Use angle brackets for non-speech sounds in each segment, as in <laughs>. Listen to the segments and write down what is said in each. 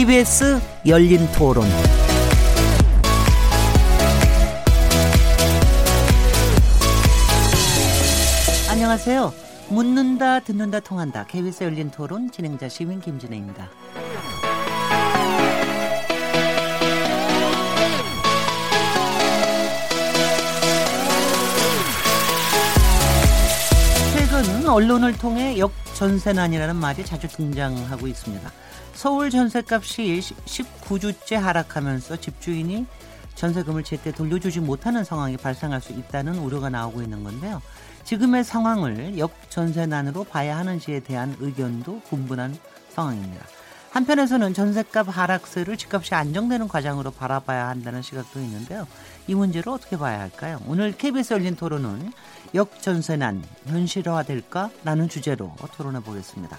KBS 열린 토론. 안녕하세요. 묻는다, 듣는다, 통한다. KBS 열린 토론 진행자 시민 김진혜입니다. 최근 언론을 통해 역전세난이라는 말이 자주 등장하고 있습니다. 서울 전세값이 19주째 하락하면서 집주인이 전세금을 제때 돌려주지 못하는 상황이 발생할 수 있다는 우려가 나오고 있는 건데요. 지금의 상황을 역전세난으로 봐야 하는지에 대한 의견도 분분한 상황입니다. 한편에서는 전세값 하락세를 집값이 안정되는 과정으로 바라봐야 한다는 시각도 있는데요. 이 문제를 어떻게 봐야 할까요? 오늘 KBS 열린 토론은 역전세난 현실화될까라는 주제로 토론해 보겠습니다.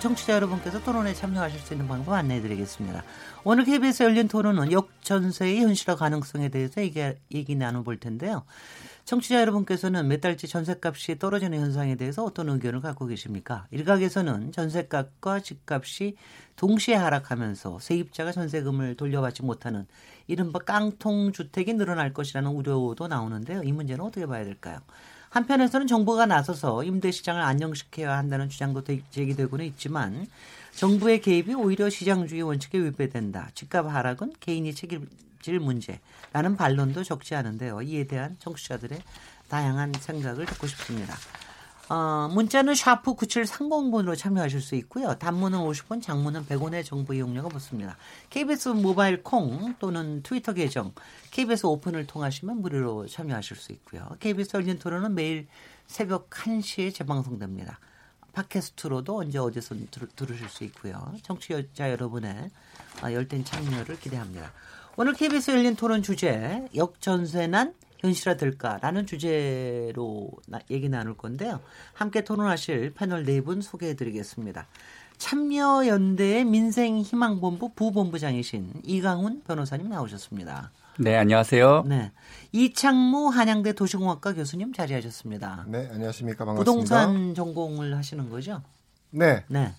청취자 여러분께서 토론에 참여하실 수 있는 방법 안내해 드리겠습니다. 오늘 KBS 열린 토론은 역전세의 현실화 가능성에 대해서 얘기, 얘기 나눠볼 텐데요. 청취자 여러분께서는 몇 달째 전세값이 떨어지는 현상에 대해서 어떤 의견을 갖고 계십니까? 일각에서는 전세값과 집값이 동시에 하락하면서 세입자가 전세금을 돌려받지 못하는 이른바 깡통 주택이 늘어날 것이라는 우려도 나오는데요. 이 문제는 어떻게 봐야 될까요? 한편에서는 정부가 나서서 임대 시장을 안정시켜야 한다는 주장도 제기되고는 있지만 정부의 개입이 오히려 시장주의 원칙에 위배된다. 집값 하락은 개인이 책임질 문제라는 반론도 적지 않은데요. 이에 대한 청취자들의 다양한 생각을 듣고 싶습니다. 어, 문자는 샤프 9730번으로 참여하실 수 있고요. 단문은 50원, 장문은 100원의 정보 이용료가 붙습니다. KBS 모바일 콩 또는 트위터 계정 KBS 오픈을 통하시면 무료로 참여하실 수 있고요. KBS 열린 토론은 매일 새벽 1시에 재방송됩니다. 팟캐스트로도 언제 어디서 들으실 수 있고요. 청취자 여러분의 어, 열띤 참여를 기대합니다. 오늘 KBS 열린 토론 주제 역전세난 현실화될까라는 주제로 얘기 나눌 건데요. 함께 토론하실 패널 네 분 소개해 드리겠습니다. 참여연대의 민생희망본부 부본부장이신 이강훈 변호사님 나오셨습니다. 네, 안녕하세요. 네. 이창무 한양대 도시공학과 교수님 자리하셨습니다. 네, 안녕하십니까. 반갑습니다. 부동산 전공을 하시는 거죠? 네. 네.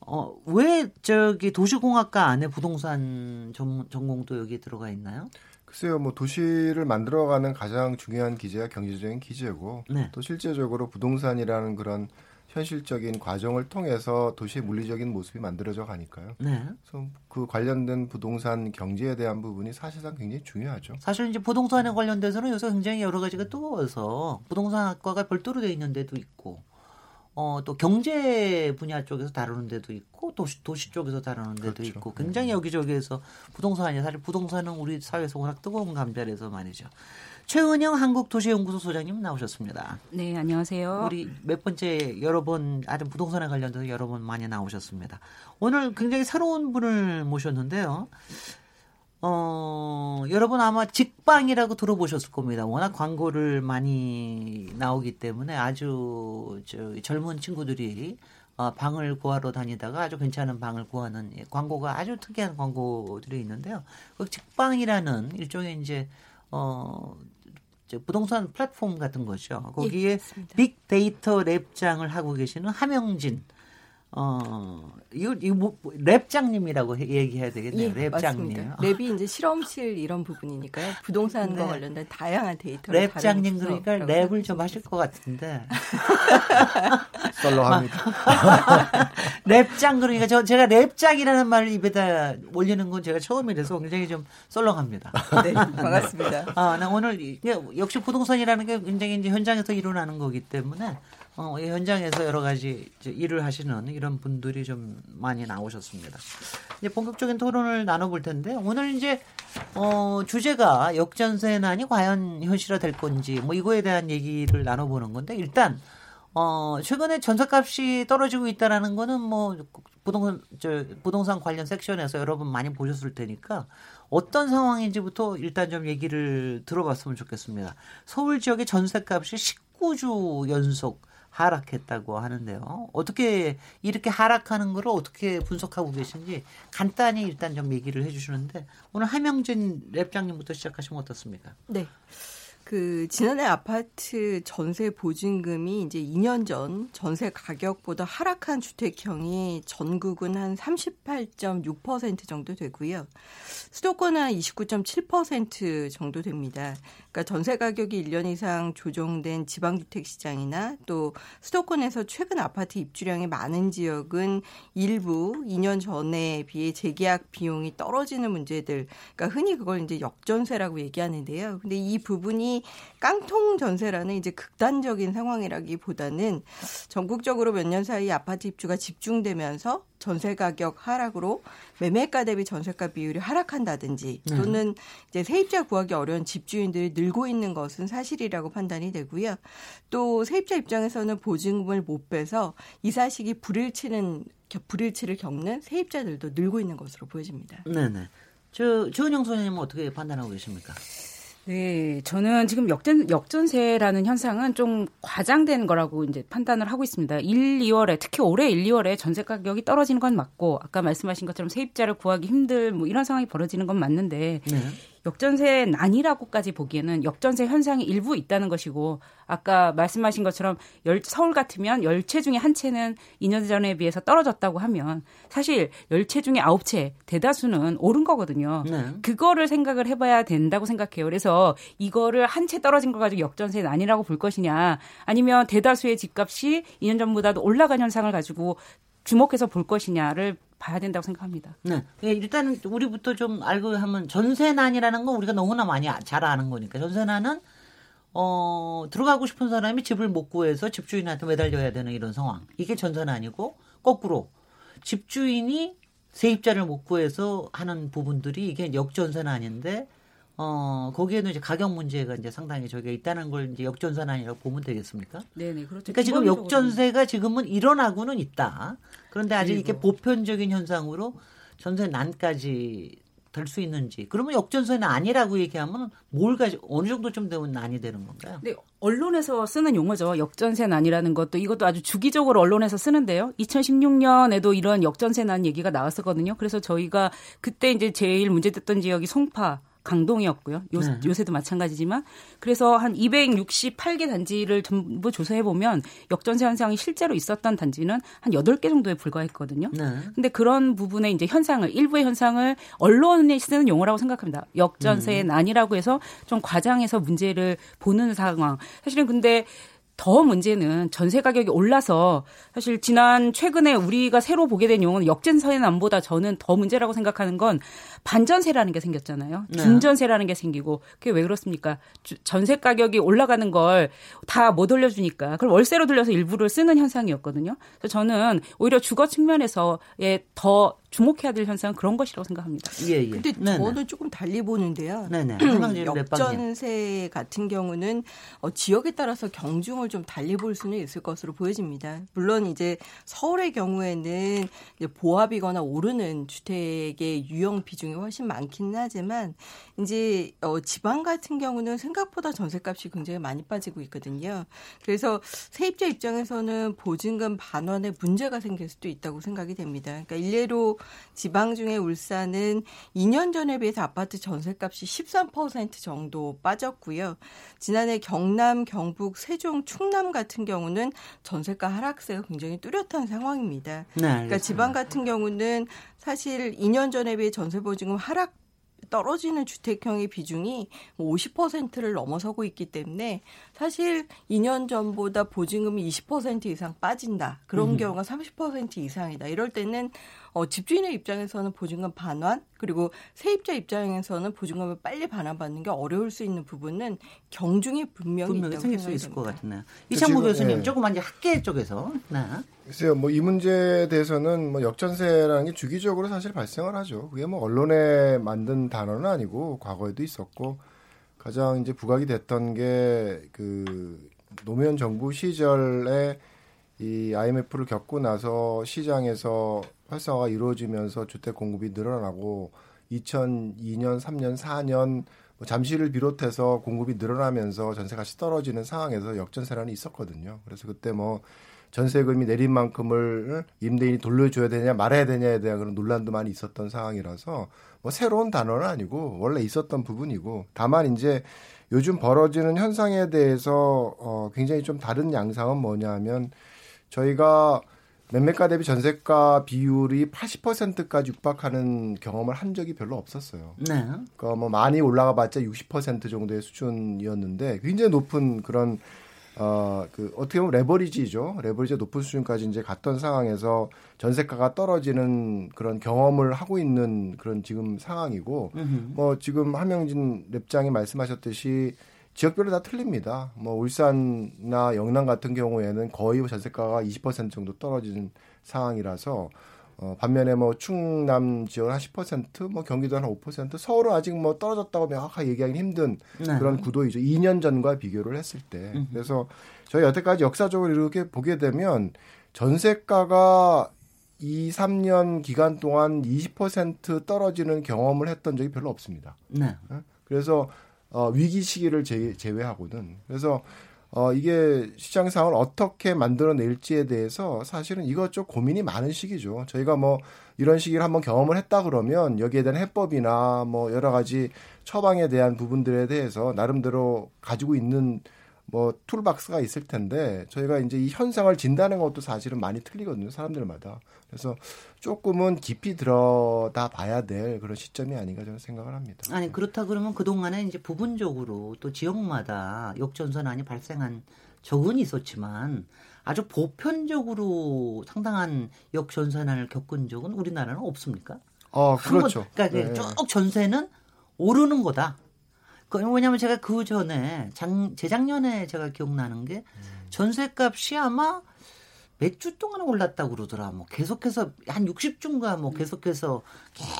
어, 왜 저기 도시공학과 안에 부동산 전, 전공도 여기 들어가 있나요? 글쎄요, 뭐 도시를 만들어가는 가장 중요한 기제가 경제적인 기제고 네. 또 실제적으로 부동산이라는 그런 현실적인 과정을 통해서 도시의 물리적인 모습이 만들어져 가니까요. 네. 그래서 그 관련된 부동산 경제에 대한 부분이 사실상 굉장히 중요하죠. 사실 이제 부동산에 관련돼서는 요새 굉장히 여러 가지가 뜨거워서 부동산학과가 별도로 돼 있는 데도 있고 어, 또 경제 분야 쪽에서 다루는 데도 있고 도시, 도시 쪽에서 다루는 데도 그렇죠. 있고 굉장히 여기저기에서 부동산이 사실 부동산은 우리 사회에서 워낙 뜨거운 감자라서 말이죠. 최은영 한국도시연구소 소장님 나오셨습니다. 네, 안녕하세요. 우리 몇 번째 여러 번 아주 부동산에 관련돼서 여러 번 많이 나오셨습니다. 오늘 굉장히 새로운 분을 모셨는데요. 어, 여러분 아마 직방이라고 들어보셨을 겁니다. 워낙 광고를 많이 나오기 때문에 아주 저 젊은 친구들이 어, 방을 구하러 다니다가 아주 괜찮은 방을 구하는 예, 광고가 아주 특이한 광고들이 있는데요. 그 직방이라는 일종의 이제 어, 저 부동산 플랫폼 같은 거죠. 거기에 예. 빅데이터 lab장을 하고 계시는 함영진 어, 이거, 이거 뭐, lab장님이라고 해- 얘기해야 되겠네요. 예, lab장님. 맞습니다. <laughs> lab이 이제 실험실 이런 부분이니까요. 부동산과 네. 관련된 다양한 데이터를 lab장님 그러니까 랩을 좀 하실 것 같은데. 썰렁합니다. <laughs> 랩장 그러니까 저 제가 랩장이라는 말을 입에다 올리는 건 제가 처음이라서 굉장히 좀 썰렁합니다. <laughs> 네, 반갑습니다. 아, 나 오늘 이게 역시 부동산이라는 게 굉장히 이제 현장에서 일어나는 거기 때문에 어, 이 현장에서 여러 가지 일을 하시는 이런 분들이 좀 많이 나오셨습니다. 이제 본격적인 토론을 나눠볼 텐데 오늘 이제 어, 주제가 역전세난이 과연 현실화될 건지 뭐 이거에 대한 얘기를 나눠보는 건데 일단 어, 최근에 전세값이 떨어지고 있다라는 거는 뭐 부동산 저 부동산 관련 섹션에서 여러분 많이 보셨을 테니까 어떤 상황인지부터 일단 좀 얘기를 들어봤으면 좋겠습니다. 서울 지역의 전세값이 19주 연속 하락했다고 하는데요. 어떻게 이렇게 하락하는 걸 어떻게 분석하고 계신지 간단히 일단 좀 얘기를 해주시는데 오늘 하명진 랩장님부터 시작하시면 어떻습니까? 네. 그 지난해 아파트 전세 보증금이 이제 2년 전 전세 가격보다 하락한 주택형이 전국은 한 38.6% 정도 되고요. 수도권은 한29.7% 정도 됩니다. 그러니까 전세 가격이 1년 이상 조정된 지방주택 시장이나 또 수도권에서 최근 아파트 입주량이 많은 지역은 일부 2년 전에 비해 재계약 비용이 떨어지는 문제들, 그러니까 흔히 그걸 이제 역전세라고 얘기하는데요. 근데 이 부분이 깡통 전세라는 이제 극단적인 상황이라기보다는 전국적으로 몇 년 사이 아파트 입주가 집중되면서 전세 가격 하락으로 매매가 대비 전세가 비율이 하락한다든지 네. 또는 이제 세입자 구하기 어려운 집주인들이 늘고 있는 것은 사실이라고 판단이 되고요. 또 세입자 입장에서는 보증금을 못 빼서 이사식이 불일치는 불일치를 겪는 세입자들도 늘고 있는 것으로 보여집니다. 네네. 저 조은영 소장님은 어떻게 판단하고 계십니까? 네, 저는 지금 역전 역전세라는 현상은 좀 과장된 거라고 이제 판단을 하고 있습니다. 1, 2월에 특히 올해 1, 2월에 전세 가격이 떨어지는 건 맞고 아까 말씀하신 것처럼 세입자를 구하기 힘들 뭐 이런 상황이 벌어지는 건 맞는데 네. 역전세 난이라고까지 보기에는 역전세 현상이 일부 있다는 것이고 아까 말씀하신 것처럼 열, 서울 같으면 열 채 중에 한 채는 2년 전에 비해서 떨어졌다고 하면 사실 열 채 중에 아홉 채 대다수는 오른 거거든요. 네. 그거를 생각을 해봐야 된다고 생각해요. 그래서 이거를 한 채 떨어진 거 가지고 역전세 난이라고 볼 것이냐 아니면 대다수의 집값이 2년 전보다도 올라간 현상을 가지고 주목해서 볼 것이냐를 봐야 된다고 생각합니다. 네. 예, 일단은 우리부터 좀 알고 하면 전세난이라는 건 우리가 너무나 많이 아, 잘 아는 거니까 전세난은 어, 들어가고 싶은 사람이 집을 못 구해서 집주인한테 매달려야 되는 이런 상황. 이게 전세난이고 거꾸로 집주인이 세입자를 못 구해서 하는 부분들이 이게 역전세난인데 어, 거기에는 이제 가격 문제가 이제 상당히 저기가 있다는 걸 이제 역전세난이라고 보면 되겠습니까? 네네, 그렇죠. 그러니까 지금 역전세가 지금은 일어나고는 있다. 그런데 아직 이게 보편적인 현상으로 전세 난까지 될수 있는지 그러면 역전세는 아니라고 얘기하면 뭘 가지 어느 정도쯤 되면 난이 되는 건가요? 네, 언론에서 쓰는 용어죠. 역전세 난이라는 것도 이것도 아주 주기적으로 언론에서 쓰는데요. 2016년에도 이런 역전세 난 얘기가 나왔었거든요. 그래서 저희가 그때 이제 제일 문제됐던 지역이 송파 강동이었고요. 요, 네. 요새도 마찬가지지만 그래서 한 268개 단지를 전부 조사해 보면 역전세 현상이 실제로 있었던 단지는 한 8개 정도에 불과했거든요. 네. 근데 그런 부분에 이제 현상을 일부의 현상을 언론에 쓰는 용어라고 생각합니다. 역전세의 음. 난이라고 해서 좀 과장해서 문제를 보는 상황. 사실은 근데 더 문제는 전세 가격이 올라서 사실 지난 최근에 우리가 새로 보게 된 용어는 역전세난보다 저는 더 문제라고 생각하는 건 반전세라는 게 생겼잖아요. 네. 준전세라는 게 생기고 그게 왜 그렇습니까? 전세 가격이 올라가는 걸 다 못 올려주니까 그걸 월세로 들려서 일부를 쓰는 현상이었거든요. 그래서 저는 오히려 주거 측면에서의 더 주목해야 될 현상은 그런 것이라고 생각합니다. 예, 예. 근데 네네. 저는 조금 달리 보는데요. 네네. 역전세 같은 경우는 어, 지역에 따라서 경중을 좀 달리 볼 수는 있을 것으로 보여집니다. 물론 이제 서울의 경우에는 이제 보합이거나 오르는 주택의 유형 비중이 훨씬 많기는 하지만 이제 어, 지방 같은 경우는 생각보다 전세값이 굉장히 많이 빠지고 있거든요. 그래서 세입자 입장에서는 보증금 반환에 문제가 생길 수도 있다고 생각이 됩니다. 그러니까 일례로 지방 중에 울산은 2년 전에 비해서 아파트 전세값이 13% 정도 빠졌고요. 지난해 경남, 경북, 세종, 충남 같은 경우는 전세가 하락세가 굉장히 뚜렷한 상황입니다. 네, 그러니까 지방 같은 경우는 사실 2년 전에 비해 전세 보증금 하락 떨어지는 주택형의 비중이 50%를 넘어서고 있기 때문에 사실 2년 전보다 보증금이 20% 이상 빠진다. 그런 음. 경우가 30% 이상이다. 이럴 때는 어, 집주인의 입장에서는 보증금 반환 그리고 세입자 입장에서는 보증금을 빨리 반환받는 게 어려울 수 있는 부분은 경중이 분명히, 분명히 생길 수 있을 것 됩니다. 같네요. 이창무 지금, 교수님 예. 조금 이제 학계 쪽에서 네. 글쎄요, 뭐 이 문제에 대해서는 뭐 역전세라는 게 주기적으로 사실 발생을 하죠. 그게 뭐 언론에 만든 단어는 아니고 과거에도 있었고 가장 이제 부각이 됐던 게 그 노무현 정부 시절에 이 IMF를 겪고 나서 시장에서 활성화가 이루어지면서 주택 공급이 늘어나고 2002년, 3년, 4년 뭐 잠시를 비롯해서 공급이 늘어나면서 전세값이 떨어지는 상황에서 역전세란이 있었거든요. 그래서 그때 뭐 전세금이 내린 만큼을 임대인이 돌려줘야 되냐 말아야 되냐에 대한 그런 논란도 많이 있었던 상황이라서 뭐 새로운 단어는 아니고 원래 있었던 부분이고 다만 이제 요즘 벌어지는 현상에 대해서 어 굉장히 좀 다른 양상은 뭐냐면 저희가 매매가 대비 전세가 비율이 80%까지 육박하는 경험을 한 적이 별로 없었어요. 네. 그러니까 뭐 많이 올라가 봤자 60% 정도의 수준이었는데 굉장히 높은 그런 어그 어떻게 보면 레버리지죠. 레버리지 높은 수준까지 이제 갔던 상황에서 전세가가 떨어지는 그런 경험을 하고 있는 그런 지금 상황이고 뭐 지금 하명진 랩장이 말씀하셨듯이 지역별로 다 틀립니다. 뭐 울산이나 영남 같은 경우에는 거의 전세가가 20% 정도 떨어지는 상황이라서 어, 반면에 뭐 충남 지역은 한 10%, 뭐 경기도 한 5%, 서울은 아직 뭐 떨어졌다고 명확하게 얘기하기 힘든 네. 그런 구도이죠. 2년 전과 비교를 했을 때. 그래서 저희 여태까지 역사적으로 이렇게 보게 되면 전세가가 2, 3년 기간 동안 20% 떨어지는 경험을 했던 적이 별로 없습니다. 네. 그래서 어, 위기 시기를 제, 제외하고는 그래서 어, 이게 시장 상황을 어떻게 만들어낼지에 대해서 사실은 이것저것 고민이 많은 시기죠. 저희가 뭐 이런 시기를 한번 경험을 했다 그러면 여기에 대한 해법이나 뭐 여러 가지 처방에 대한 부분들에 대해서 나름대로 가지고 있는 뭐 툴박스가 있을 텐데 저희가 이제 이 현상을 진단하는 것도 사실은 많이 틀리거든요. 사람들마다. 그래서 조금은 깊이 들어다 봐야 될 그런 시점이 아닌가 저는 생각을 합니다. 아니 그렇다 그러면 그 동안에 이제 부분적으로 또 지역마다 역전선안이 발생한 적은 있었지만 아주 보편적으로 상당한 역전선안을 겪은 적은 우리나라는 없습니까? 어, 한 번- 그렇죠. 그러니까 네. 쭉 전세는 오르는 거다. 그 왜냐하면 제가 그 전에 장, 재작년에 제가 기억나는 게 전세값이 아마 몇 주 동안 올랐다고 그러더라. 뭐 계속해서 한 60주인가 뭐 계속해서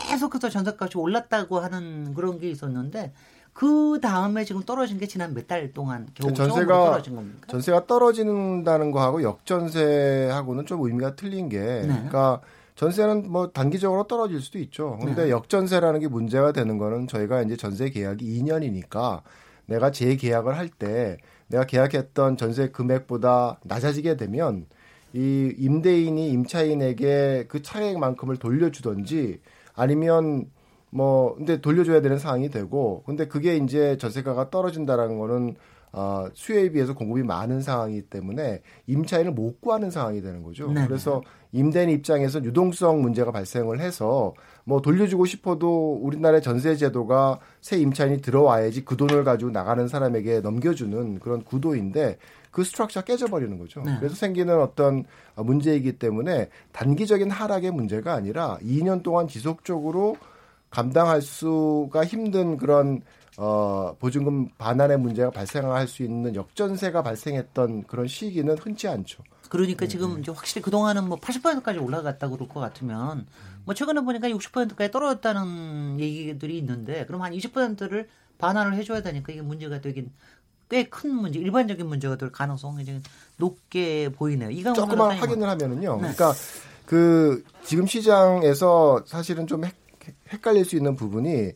계속해서 전세값이 올랐다고 하는 그런 게 있었는데 그 다음에 지금 떨어진 게 지난 몇 달 동안 겨우 전세가 떨어진 겁니까? 전세가 떨어진다는 거하고 역전세하고는 좀 의미가 틀린 게 네. 그러니까 전세는 뭐 단기적으로 떨어질 수도 있죠. 근데 네. 역전세라는 게 문제가 되는 거는 저희가 이제 전세 계약이 2년이니까 내가 재계약을 할 때 내가 계약했던 전세 금액보다 낮아지게 되면 이 임대인이 임차인에게 그 차액만큼을 돌려주던지 아니면 뭐 근데 돌려줘야 되는 상황이 되고 근데 그게 이제 전세가가 떨어진다라는 거는 어, 수요에 비해서 공급이 많은 상황이기 때문에 임차인을 못 구하는 상황이 되는 거죠. 네네. 그래서 임대인 입장에서 유동성 문제가 발생을 해서 뭐 돌려주고 싶어도 우리나라의 전세 제도가 새 임차인이 들어와야지 그 돈을 가지고 나가는 사람에게 넘겨주는 그런 구도인데 그 스트럭처가 깨져버리는 거죠. 네. 그래서 생기는 어떤 문제이기 때문에 단기적인 하락의 문제가 아니라 2년 동안 지속적으로 감당할 수가 힘든 그런 어, 보증금 반환의 문제가 발생할 수 있는 역전세가 발생했던 그런 시기는 흔치 않죠. 그러니까 지금 이제 확실히 그동안은 뭐 80%까지 올라갔다 그럴 것 같으면 뭐 최근에 보니까 60%까지 떨어졌다는 얘기들이 있는데 그럼 한 20%를 반환을 해줘야 되니까 이게 문제가 되긴 꽤 큰 문제, 일반적인 문제가 될 가능성이 굉장히 높게 보이네요. 이강훈 조금만 확인을 하면은요. 네. 그러니까 그 지금 시장에서 사실은 좀 헷, 헷갈릴 수 있는 부분이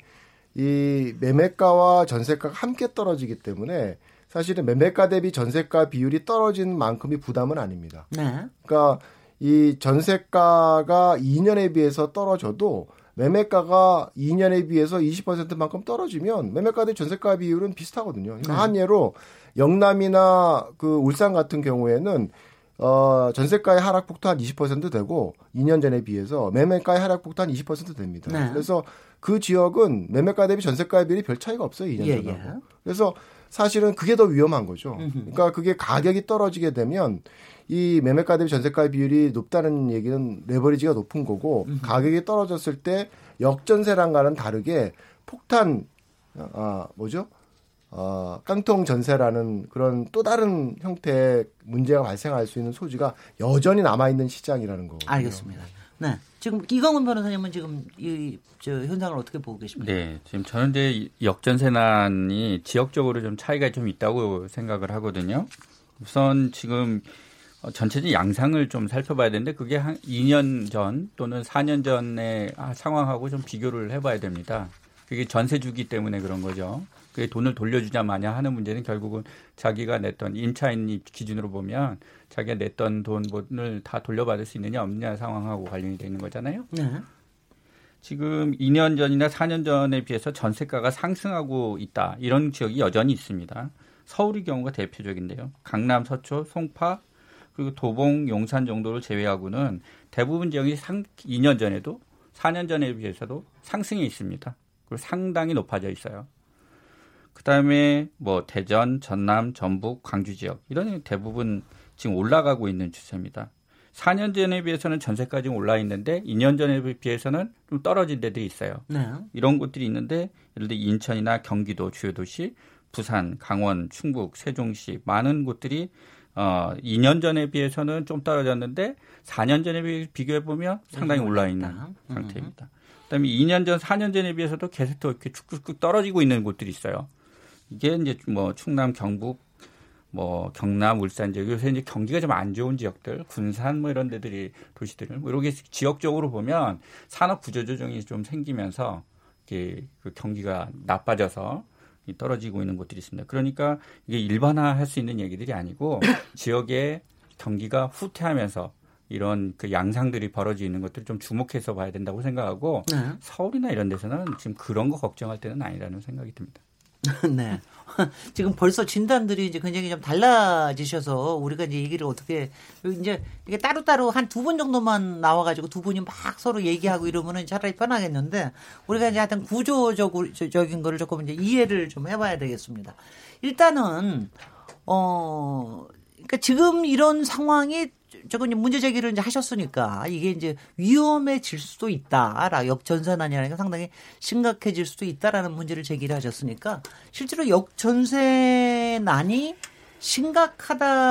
이 매매가와 전세가가 함께 떨어지기 때문에 사실은 매매가 대비 전세가 비율이 떨어진 만큼이 부담은 아닙니다. 네. 그러니까 이 전세가가 2년에 비해서 떨어져도 매매가가 2년에 비해서 20%만큼 떨어지면 매매가 대 전세가 비율은 비슷하거든요. 그러니까 한 예로 영남이나 그 울산 같은 경우에는 어, 전세가의 하락폭도 한 20% 되고 2년 전에 비해서 매매가의 하락폭도 한 20% 됩니다. 네. 그래서 그 지역은 매매가 대비 전세가 비율이 별 차이가 없어요. 2년 예, 전하고. 예. 그래서 사실은 그게 더 위험한 거죠. 그러니까 그게 가격이 떨어지게 되면 이 매매가 대비 전세가 비율이 높다는 얘기는 레버리지가 높은 거고 가격이 떨어졌을 때 역전세랑과는 다르게 폭탄 아 뭐죠? 어, 깡통 전세라는 그런 또 다른 형태의 문제가 발생할 수 있는 소지가 여전히 남아 있는 시장이라는 거. 알겠습니다. 네. 지금 이광훈 변호사님은 지금 이 저 현상을 어떻게 보고 계십니까? 네, 지금 저는 이제 역전세난이 지역적으로 좀 차이가 좀 있다고 생각을 하거든요. 우선 지금 어, 전체적인 양상을 좀 살펴봐야 되는데 그게 한 2년 전 또는 4년 전의 상황하고 좀 비교를 해봐야 됩니다. 그게 전세 주기 때문에 그런 거죠. 그게 돈을 돌려주자 마냐 하는 문제는 결국은 자기가 냈던 임차인 기준으로 보면 자기가 냈던 돈을 다 돌려받을 수 있느냐 없느냐 상황하고 관련이 되는 거잖아요. 네. 지금 2년 전이나 4년 전에 비해서 전세가가 상승하고 있다. 이런 지역이 여전히 있습니다. 서울의 경우가 대표적인데요. 강남, 서초, 송파, 그리고 도봉, 용산 정도를 제외하고는 대부분 지역이 상, 2년 전에도 4년 전에 비해서도 상승해 있습니다. 그리고 상당히 높아져 있어요. 그 다음에 뭐 대전, 전남, 전북, 광주 지역 이런 대부분 지금 올라가고 있는 추세입니다. 4년 전에 비해서는 전세까지 올라 있는데 2년 전에 비해서는 좀 떨어진 데들이 있어요. 네. 이런 곳들이 있는데 예를 들어 인천이나 경기도 주요 도시, 부산, 강원, 충북, 세종시 많은 곳들이 어 2년 전에 비해서는 좀 떨어졌는데 4년 전에 비교해 보면 상당히 올라 있는 음. 상태입니다. 그다음에 2년 전, 4년 전에 비해서도 계속 더 이렇게 쭉쭉쭉 떨어지고 있는 곳들이 있어요. 이게 이제 뭐 충남, 경북, 뭐 경남, 울산 지역 요새 이제 경기가 좀 안 좋은 지역들, 군산 뭐 이런 데들이 도시들을 뭐 이렇게 지역적으로 보면 산업 구조 조정이 좀 생기면서 이게 그 경기가 나빠져서 떨어지고 있는 곳들이 있습니다. 그러니까 이게 일반화할 수 있는 얘기들이 아니고 <coughs> 지역의 경기가 후퇴하면서 이런 그 양상들이 벌어지는 것들을 좀 주목해서 봐야 된다고 생각하고 네. 서울이나 이런 데서는 지금 그런 거 걱정할 때는 아니라는 생각이 듭니다. <laughs> 네. <laughs> 지금 벌써 진단들이 이제 굉장히 좀 달라지셔서 우리가 이제 얘기를 어떻게 이제 이게 따로따로 한 두 번 정도만 나와가지고 두 분이 막 서로 얘기하고 이러면은 차라리 편하겠는데 우리가 이제 하여튼 구조적인 거를 조금 이제 이해를 좀 해봐야 되겠습니다. 일단은 어 그러니까 지금 이런 상황이 이제 문제 제기를 이제 하셨으니까 이게 이제 위험해질 수도 있다라 역전세난이라는 게 상당히 심각해질 수도 있다라는 문제를 제기를 하셨으니까 실제로 역전세난이 심각하다는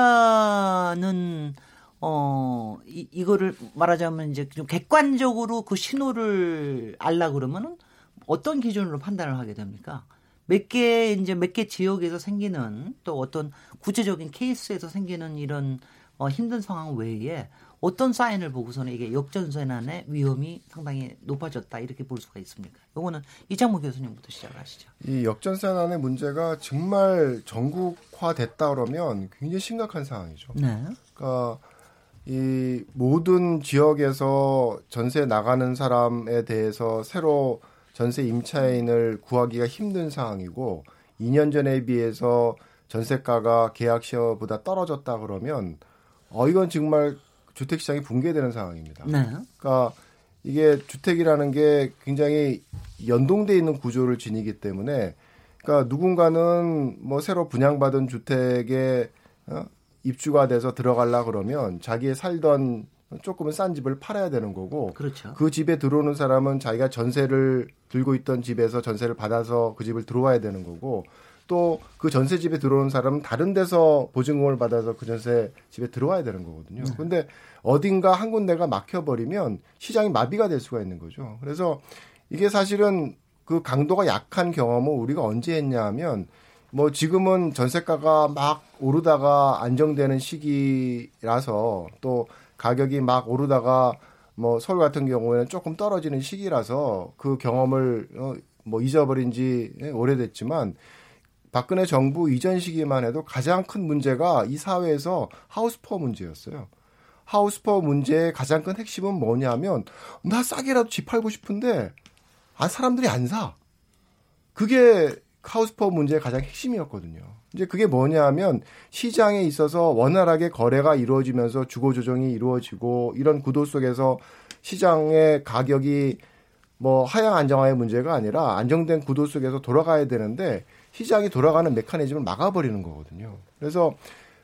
어 이, 이거를 말하자면 이제 좀 객관적으로 그 신호를 알라 그러면은 어떤 기준으로 판단을 하게 됩니까? 몇 개 이제 몇 개 지역에서 생기는 또 어떤 구체적인 케이스에서 생기는 이런 어, 힘든 상황 외에 어떤 사인을 보고서는 이게 역전세난의 위험이 상당히 높아졌다 이렇게 볼 수가 있습니까? 요거는 이창모 교수님부터 시작하시죠. 이 역전세난의 문제가 정말 전국화됐다 그러면 굉장히 심각한 상황이죠. 네. 그러니까 이 모든 지역에서 전세 나가는 사람에 대해서 새로 전세 임차인을 구하기가 힘든 상황이고 2년 전에 비해서 전세가가 계약 시효보다 떨어졌다 그러면 어 이건 정말 주택 시장이 붕괴되는 상황입니다. 네. 그러니까 이게 주택이라는 게 굉장히 연동돼 있는 구조를 지니기 때문에 그러니까 누군가는 뭐 새로 분양받은 주택에 어? 입주가 돼서 들어갈라 그러면 자기의 살던 조금은 싼 집을 팔아야 되는 거고 그렇죠. 그 집에 들어오는 사람은 자기가 전세를 들고 있던 집에서 전세를 받아서 그 집을 들어와야 되는 거고 또 그 전세 집에 들어오는 사람은 다른 데서 보증금을 받아서 그 전세 집에 들어와야 되는 거거든요. 근데 어딘가 한 군데가 막혀버리면 시장이 마비가 될 수가 있는 거죠. 그래서 이게 사실은 그 강도가 약한 경험을 우리가 언제 했냐 하면 뭐 지금은 전세가가 막 오르다가 안정되는 시기라서 또 가격이 막 오르다가 뭐 서울 같은 경우에는 조금 떨어지는 시기라서 그 경험을 어, 뭐 잊어버린 지 오래됐지만 박근혜 정부 이전 시기만 해도 가장 큰 문제가 이 사회에서 하우스포 문제였어요. 하우스포 문제의 가장 큰 핵심은 뭐냐면 나 싸게라도 집 팔고 싶은데 아 사람들이 안 사. 그게 하우스포 문제의 가장 핵심이었거든요. 이제 그게 뭐냐면 시장에 있어서 원활하게 거래가 이루어지면서 주거 조정이 이루어지고 이런 구도 속에서 시장의 가격이 뭐 하향 안정화의 문제가 아니라 안정된 구도 속에서 돌아가야 되는데 시장이 돌아가는 메커니즘을 막아버리는 거거든요. 그래서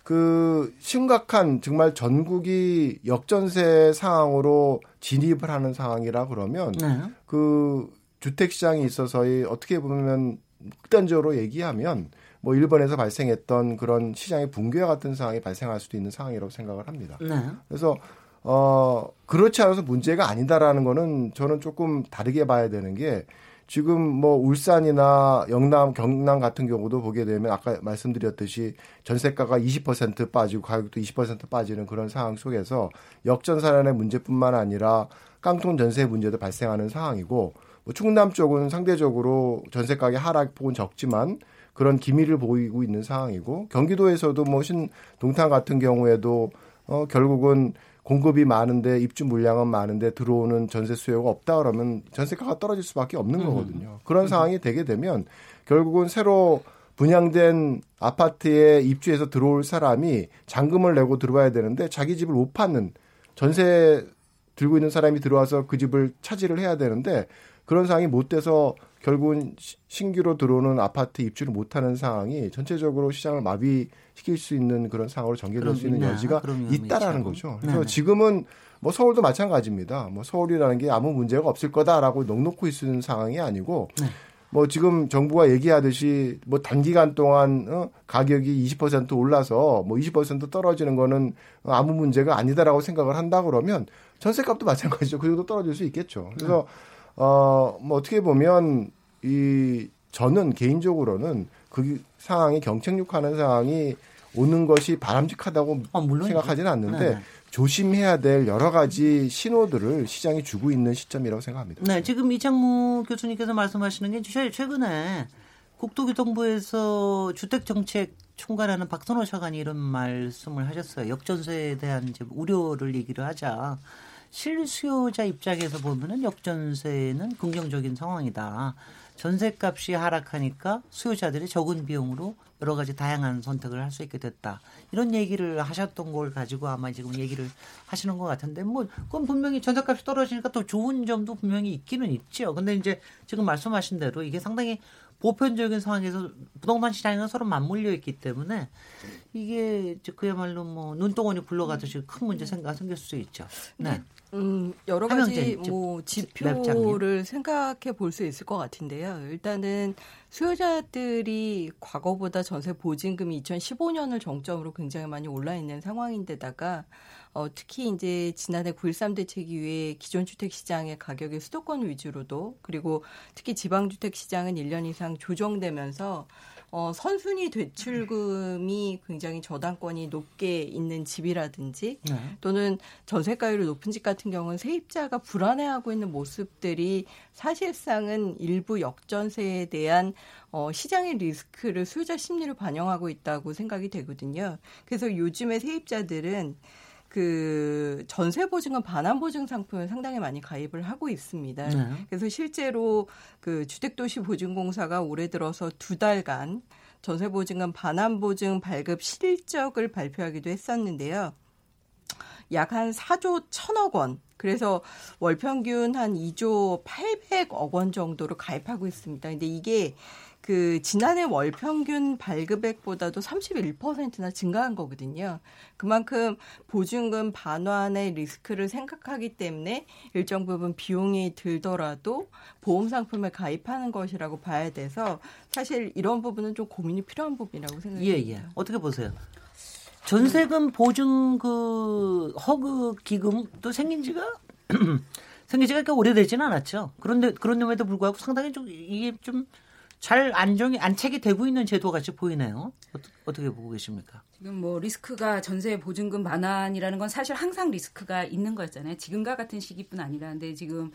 그 심각한 정말 전국이 역전세 상황으로 진입을 하는 상황이라 그러면 네. 그 주택 시장에 있어서의 어떻게 보면 극단적으로 얘기하면 뭐 일본에서 발생했던 그런 시장의 붕괴와 같은 상황이 발생할 수도 있는 상황이라고 생각을 합니다. 네. 그래서 어 그렇지 않아서 문제가 아니다라는 거는 저는 조금 다르게 봐야 되는 게 지금 뭐 울산이나 영남, 경남 같은 경우도 보게 되면 아까 말씀드렸듯이 전세가가 20% 빠지고 가격도 20% 빠지는 그런 상황 속에서 역전사련의 문제뿐만 아니라 깡통 전세 문제도 발생하는 상황이고 뭐 충남 쪽은 상대적으로 전세 가격 하락 폭은 적지만 그런 기미를 보이고 있는 상황이고 경기도에서도 뭐 신 동탄 같은 경우에도 어 결국은 공급이 많은데 입주 물량은 많은데 들어오는 전세 수요가 없다 그러면 전세가가 떨어질 수밖에 없는 거거든요. 그런 상황이 되게 되면 결국은 새로 분양된 아파트에 입주해서 들어올 사람이 잔금을 내고 들어와야 되는데 자기 집을 못 받는 전세 들고 있는 사람이 들어와서 그 집을 차지를 해야 되는데 그런 상황이 못 돼서 결국은 신규로 들어오는 아파트 입주를 못하는 상황이 전체적으로 시장을 마비시킬 수 있는 그런 상황으로 전개될 수 있는? 여지가 있다라는. 거죠. 그래서 네네. 지금은 뭐 서울도 마찬가지입니다. 뭐 서울이라는 게 아무 문제가 없을 거다라고 넉놓고 있는 상황이 아니고 네. 뭐 지금 정부가 얘기하듯이 뭐 단기간 동안 어, 가격이 20% 올라서 뭐 20% 떨어지는 거는 아무 문제가 아니다라고 생각을 한다 그러면 전세값도 마찬가지죠. 그 정도 떨어질 수 있겠죠. 그래서 어, 뭐 어떻게 보면 이 저는 개인적으로는 그 상황이 경책육하는 상황이 오는 것이 바람직하다고 어, 물론이죠. 생각하지는 않는데 네. 조심해야 될 여러 가지 신호들을 시장이 주고 있는 시점이라고 생각합니다. 네, 지금 이창무 교수님께서 말씀하시는 게 최- 최근에 국토교통부에서 주택정책 총괄하는 박선호 차관이 이런 말씀을 하셨어요. 역전세에 대한 이제 우려를 얘기를 하자. 실수요자 입장에서 보면은 역전세는 긍정적인 상황이다. 전세값이 하락하니까 수요자들이 적은 비용으로 여러 가지 다양한 선택을 할 수 있게 됐다. 이런 얘기를 하셨던 걸 가지고 아마 지금 얘기를 하시는 것 같은데 뭐 그건 분명히 전세값이 떨어지니까 또 좋은 점도 분명히 있기는 있죠. 근데 이제 지금 말씀하신 대로 이게 상당히 보편적인 상황에서 부동산 시장은 서로 맞물려 있기 때문에 이게 그야말로 뭐 눈덩어리 굴러가듯이 큰 문제 생각 생길 수 있죠. 네. 음, 여러 가지 좀 뭐. 지표를 생각해 볼 수 있을 것 같은데요. 일단은 수요자들이 과거보다 전세 보증금이 2015년을 정점으로 굉장히 많이 올라 있는 상황인데다가 어, 특히 이제 지난해 9.13 대책 이후에 기존 주택 시장의 가격이 수도권 위주로도 그리고 특히 지방 주택 시장은 1년 이상 조정되면서 어, 선순위 대출금이 굉장히 저당권이 높게 있는 집이라든지 네. 또는 전세가율이 높은 집 같은 경우는 세입자가 불안해하고 있는 모습들이 사실상은 일부 역전세에 대한 어, 시장의 리스크를 수요자 심리를 반영하고 있다고 생각이 되거든요. 그래서 요즘에 세입자들은 그 전세 보증은 반환 보증 상품을 상당히 많이 가입을 하고 있습니다. 네. 그래서 실제로 그 주택도시 보증공사가 올해 들어서 두 달간 전세 보증금 반환 보증 발급 실적을 발표하기도 했었는데요. 약 한 4조 1천억 원. 그래서 월 평균 한 2조 800억 원 정도로 가입하고 있습니다. 근데 이게 그 지난해 월 평균 발급액보다도 31%나 증가한 거거든요. 그만큼 보증금 반환의 리스크를 생각하기 때문에 일정 부분 비용이 들더라도 보험 상품에 가입하는 것이라고 봐야 돼서 사실 이런 부분은 좀 고민이 필요한 부분이라고 생각이 예. 예. 어떻게 보세요? 전세금 보증 그 허그 기금도 생긴 지가 <clears throat> 생긴 지가 그렇게 오래되지는 않았죠. 그런데 그런데에도 불구하고 상당히 좀 이게 좀 잘 안정이 안착이 되고 있는 제도 같이 보이네요. 어떻게, 보고 계십니까? 지금 뭐 리스크가 전세 보증금 반환이라는 건 사실 항상 리스크가 있는 거였잖아요. 지금과 같은 시기뿐 아니라 근데 지금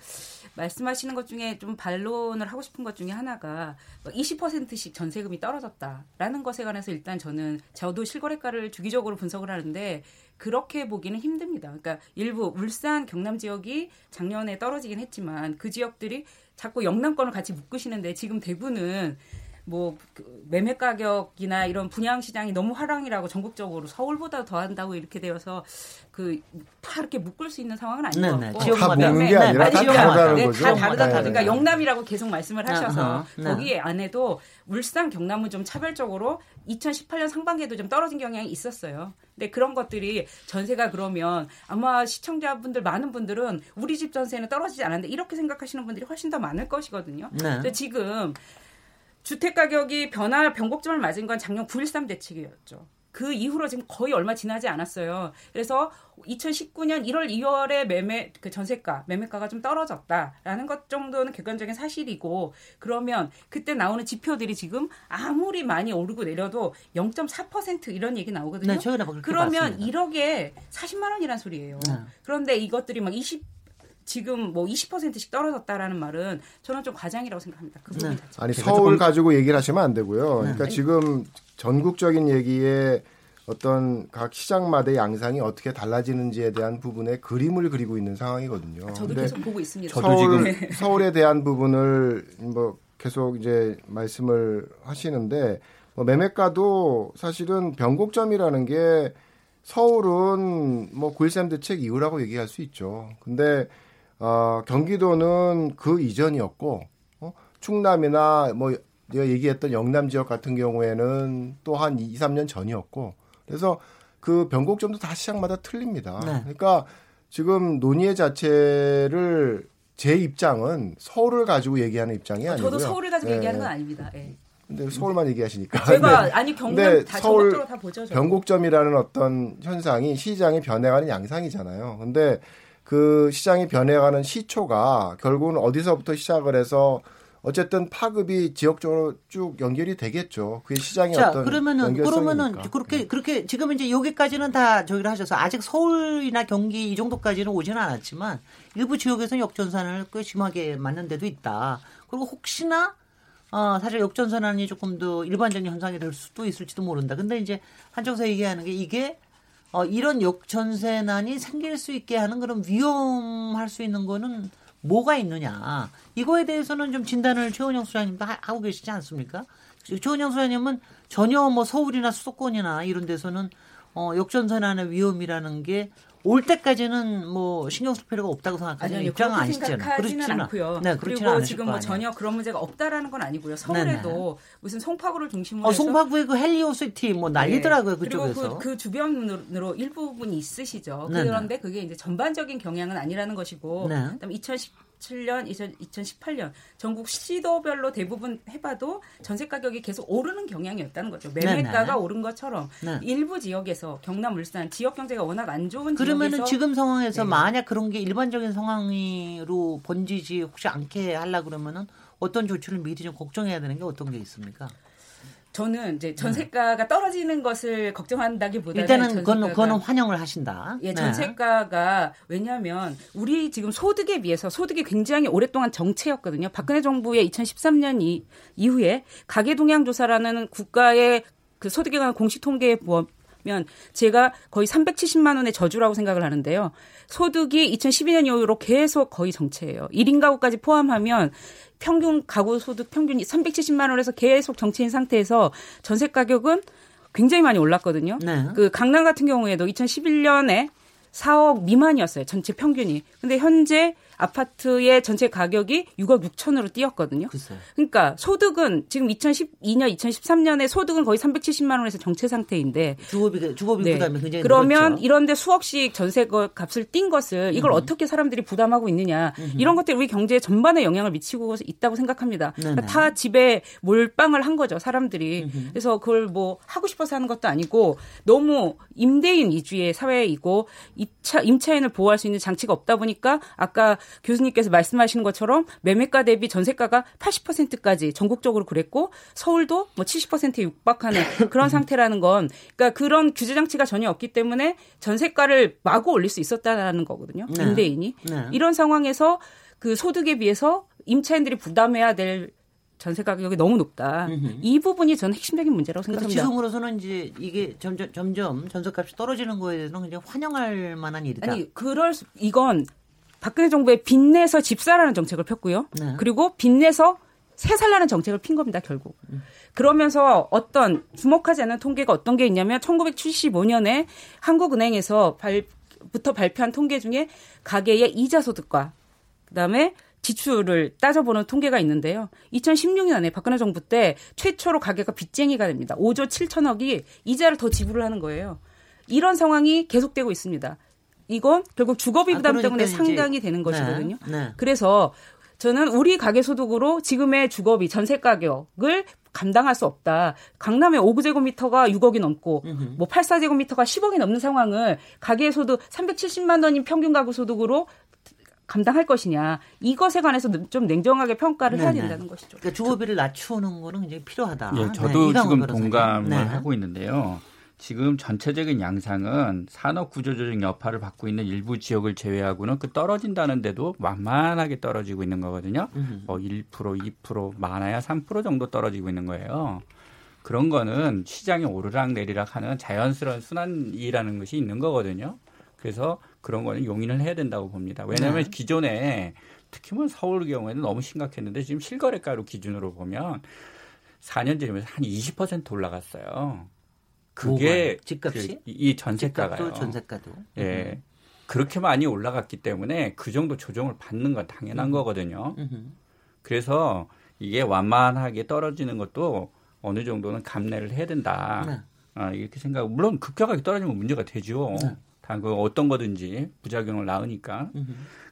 말씀하시는 것 중에 좀 반론을 하고 싶은 것 중에 하나가 20%씩 전세금이 떨어졌다라는 것에 관해서 일단 저는 저도 실거래가를 주기적으로 분석을 하는데 그렇게 보기는 힘듭니다. 그러니까 일부 울산 경남 지역이 작년에 떨어지긴 했지만 그 지역들이 자꾸 영남권을 같이 묶으시는데 지금 대구는 뭐그 매매 가격이나 이런 분양 시장이 너무 화랑이라고 전국적으로 서울보다 더 한다고 이렇게 되어서 그다 이렇게 묶을 수 있는 상황은 아닌 네, 것 네. 같고 지역마다. 다 묶는 게 네, 아니라 네, 다. 다르다는 네, 거죠. 다 다르다 네. 다르다. 그러니까 영남이라고 계속 말씀을 하셔서 아하, 네. 거기 안에도 울산 경남은 좀 차별적으로 2018년 상반기에도 좀 떨어진 경향이 있었어요. 근데 그런 것들이 전세가 그러면 아마 시청자분들 많은 분들은 우리 집 전세는 떨어지지 않았는데 이렇게 생각하시는 분들이 훨씬 더 많을 것이거든요. 네. 근데 지금 주택 가격이 변화 변곡점을 맞은 건 작년 9.13 대책이었죠. 그 이후로 지금 거의 얼마 지나지 않았어요. 그래서 2019년 1월, 2월에 매매 그 전세가 매매가가 좀 떨어졌다라는 것 정도는 객관적인 사실이고 그러면 그때 나오는 지표들이 지금 아무리 많이 오르고 내려도 0.4% 이런 얘기 나오거든요. 네, 그러면 봤습니다. 1억에 40만 원이란 소리예요. 네. 그런데 이것들이 막 20, 지금 뭐 20%씩 떨어졌다라는 말은 저는 좀 과장이라고 생각합니다. 그 부분 네. 자체. 아니 제가 서울 가지고 얘기를 하시면 안 되고요. 네. 그러니까 지금 전국적인 얘기에 어떤 각 시장마다의 양상이 어떻게 달라지는지에 대한 부분에 그림을 그리고 있는 상황이거든요. 저도 근데 계속 보고 있습니다. 저도 서울, 지금- 서울에 대한 부분을 뭐 계속 이제 말씀을 하시는데 뭐 매매가도 사실은 변곡점이라는 게 서울은 뭐9.13 대책 이후라고 얘기할 수 있죠. 근데 어, 경기도는 그 이전이었고 어? 충남이나 뭐 내가 얘기했던 영남 지역 같은 경우에는 또 한 2, 3년 전이었고 그래서 그 변곡점도 다 시장마다 틀립니다. 네. 그러니까 지금 논의 자체를 제 입장은 서울을 가지고 얘기하는 입장이 아니고요. 저도 서울을 가지고 네. 얘기하는 건 아닙니다. 예. 근데 서울만 얘기하시니까. 제가 <laughs> 네. 아니 경남 다 서울 다 보죠. 저. 변곡점이라는 어떤 현상이 시장이 변해가는 양상이잖아요. 근데 그 시장이 변해가는 시초가 결국은 어디서부터 시작을 해서 어쨌든 파급이 지역적으로 쭉 연결이 되겠죠. 그게 시장의 자, 어떤 그러면은. 그러면은 그렇게 그렇게 지금 이제 여기까지는 다 저기를 하셔서 아직 서울이나 경기 이 정도까지는 오지는 않았지만 일부 지역에서는 역전산을 꽤 심하게 맞는 데도 있다. 그리고 혹시나 어 사실 역전선환이 조금 더 일반적인 현상이 될 수도 있을지도 모른다. 근데 이제 한쪽에서 얘기하는 게 이게 어 이런 역전세난이 생길 수 있게 하는 그런 위험할 수 있는 거는 뭐가 있느냐. 이거에 대해서는 좀 진단을 최원영 수장님도 하- 하고 계시지 않습니까? 최원영 수장님은 전혀 뭐 서울이나 수도권이나 이런 데서는 어, 역전선환의 위험이라는 게 올 때까지는 뭐 신경 쓸 필요가 없다고 생각하시는 아니요, 입장은 아니시잖아요. 그렇지는- 않고요. 네, 그리고 지금 거 뭐. 전혀 그런 문제가 없다라는 건 아니고요. 서울에도 무슨 송파구를 중심으로 어, 송파구의 그 헬리오시티 뭐 난리더라고요, 네. 그쪽에서. 그리고 그, 그 주변으로 일부분이 있으시죠. 네네. 그런데 그게 이제 전반적인 경향은 아니라는 것이고, 네. 그다음에 2017년, 2018년 전국 시도별로 대부분 해봐도 전세 가격이 계속 오르는 경향이었다는 거죠. 매매가가 네네. 오른 것처럼 네. 일부 지역에서 경남, 울산 지역 경제가 워낙 안 좋은 그러면은 지금 상황에서 네. 만약 그런 게 일반적인 상황으로 번지지 혹시 않게 하려 그러면은 어떤 조치를 미리 좀 걱정해야 되는 게 어떤 게 있습니까? 저는 이제 전세가가 떨어지는 것을 걱정한다기보다는 네. 일단은 그건, 그거는 환영을 하신다. 예, 네. 전세가가 왜냐하면 우리 지금 소득에 비해서 소득이 굉장히 오랫동안 정체였거든요. 박근혜 정부의 2013년 이, 이후에 가계동향조사라는 국가의 그 소득에 관한 공식 통계에 보면 제가 거의 370만 원의 저주라고 생각을 하는데요. 소득이 2012년 이후로 계속 거의 정체예요. 1인 가구까지 포함하면 평균 가구 소득 평균이 370만 원에서 계속 정체인 상태에서 전세 가격은 굉장히 많이 올랐거든요. 네. 그 강남 같은 경우에도 2011년에 4억 미만이었어요. 전체 평균이. 근데 현재 아파트의 전체 가격이 6억 6천으로 뛰었거든요. 글쎄요. 그러니까 소득은 지금 2012년, 2013년에 소득은 거의 370만 원에서 정체 상태인데 주거비 주거비 네. 부담이 굉장히 그러면 늘었죠. 이런데 수억씩 전세 거- 값을 띈 것을 이걸 어떻게 사람들이 부담하고 있느냐 이런 것들이 우리 경제에 전반에 영향을 미치고 있다고 생각합니다. 그러니까. 다 집에 몰빵을 한 거죠 사람들이. 그래서 그걸 뭐 하고 싶어서 하는 것도 아니고 너무 임대인 위주의 사회이고 임차 임차인을 보호할 수 있는 장치가 없다 보니까 아까 교수님께서 말씀하시는 것처럼 매매가 대비 전세가가 80%까지 전국적으로 그랬고 서울도 뭐 70%에 육박하는 <laughs> 그런 상태라는 건 그러니까 그런 규제 장치가 전혀 없기 때문에 전세가를 마구 올릴 수 있었다는 거거든요. 네. 임대인이 네. 이런 상황에서 그 소득에 비해서 임차인들이 부담해야 될 전세 가격이 너무 높다. 이 부분이 저는 핵심적인 문제라고 그래서 생각합니다. 지금으로서는 이제 이게 점점 점점 전세값이 떨어지는 거에 대해서는 굉장히 환영할 만한 일이다. 아니 그럴 수, 이건 박근혜 정부의 빚내서 집사라는 정책을 폈고요. 네. 그리고 빚내서 세 살라는 정책을 핀 겁니다, 결국. 그러면서 어떤 주목하지 않는 통계가 어떤 게 있냐면 1975년에 한국은행에서 발, 부터 발표한 통계 중에 가계의 이자 소득과 그다음에 지출을 따져보는 통계가 있는데요. 2016년에 박근혜 정부 때 최초로 가계가 빚쟁이가 됩니다. 5조 7천억이 이자를 더 지불을 하는 거예요. 이런 상황이 계속되고 있습니다. 이건 결국 주거비 아, 부담 그러니까 때문에 상당히 되는 것이거든요. 네, 네. 그래서 저는 우리 가계 소득으로 지금의 주거비 전세 가격을 감당할 수 없다. 강남의 5제곱미터가 6억이 넘고 뭐 84제곱미터가 10억이 넘는 상황을 가계 소득 370만 원인 평균 가구 소득으로 감당할 것이냐. 이것에 관해서 좀 냉정하게 평가를 해야 네네. 된다는 것이죠. 그러니까 주거비를 낮추는 거는 굉장히 필요하다. 예, 네, 저도 이강훈 지금. 동감을 네. 하고 있는데요. 지금 전체적인 양상은 산업 구조조정 여파를 받고 있는 일부 지역을 제외하고는 그 떨어진다는데도 만만하게 떨어지고 있는 거거든요. 뭐 1%, 2%, 많아야 3% 정도 떨어지고 있는 거예요. 그런 거는 시장이 오르락 내리락 하는 자연스러운 순환이라는 것이 있는 거거든요. 그래서 그런 거는 용인을 해야 된다고 봅니다. 왜냐하면 네. 기존에 특히 뭐 서울 경우에는 너무 심각했는데 지금 실거래가로 기준으로 보면 4년 전이면서 한20% 올라갔어요. 그게? 집값이? 그, 이- 이 전세가가요. 전세가도. 예. 그렇게 많이 올라갔기 때문에 그 정도 조정을 받는 건 당연한 거거든요. 음흠. 그래서 이게 완만하게 떨어지는 것도 어느 정도는 감내를 해야 된다. 네. 아, 이렇게 생각. 물론 급격하게 떨어지면 문제가 되죠. 네. 다그 어떤 거든지 부작용을 낳으니까.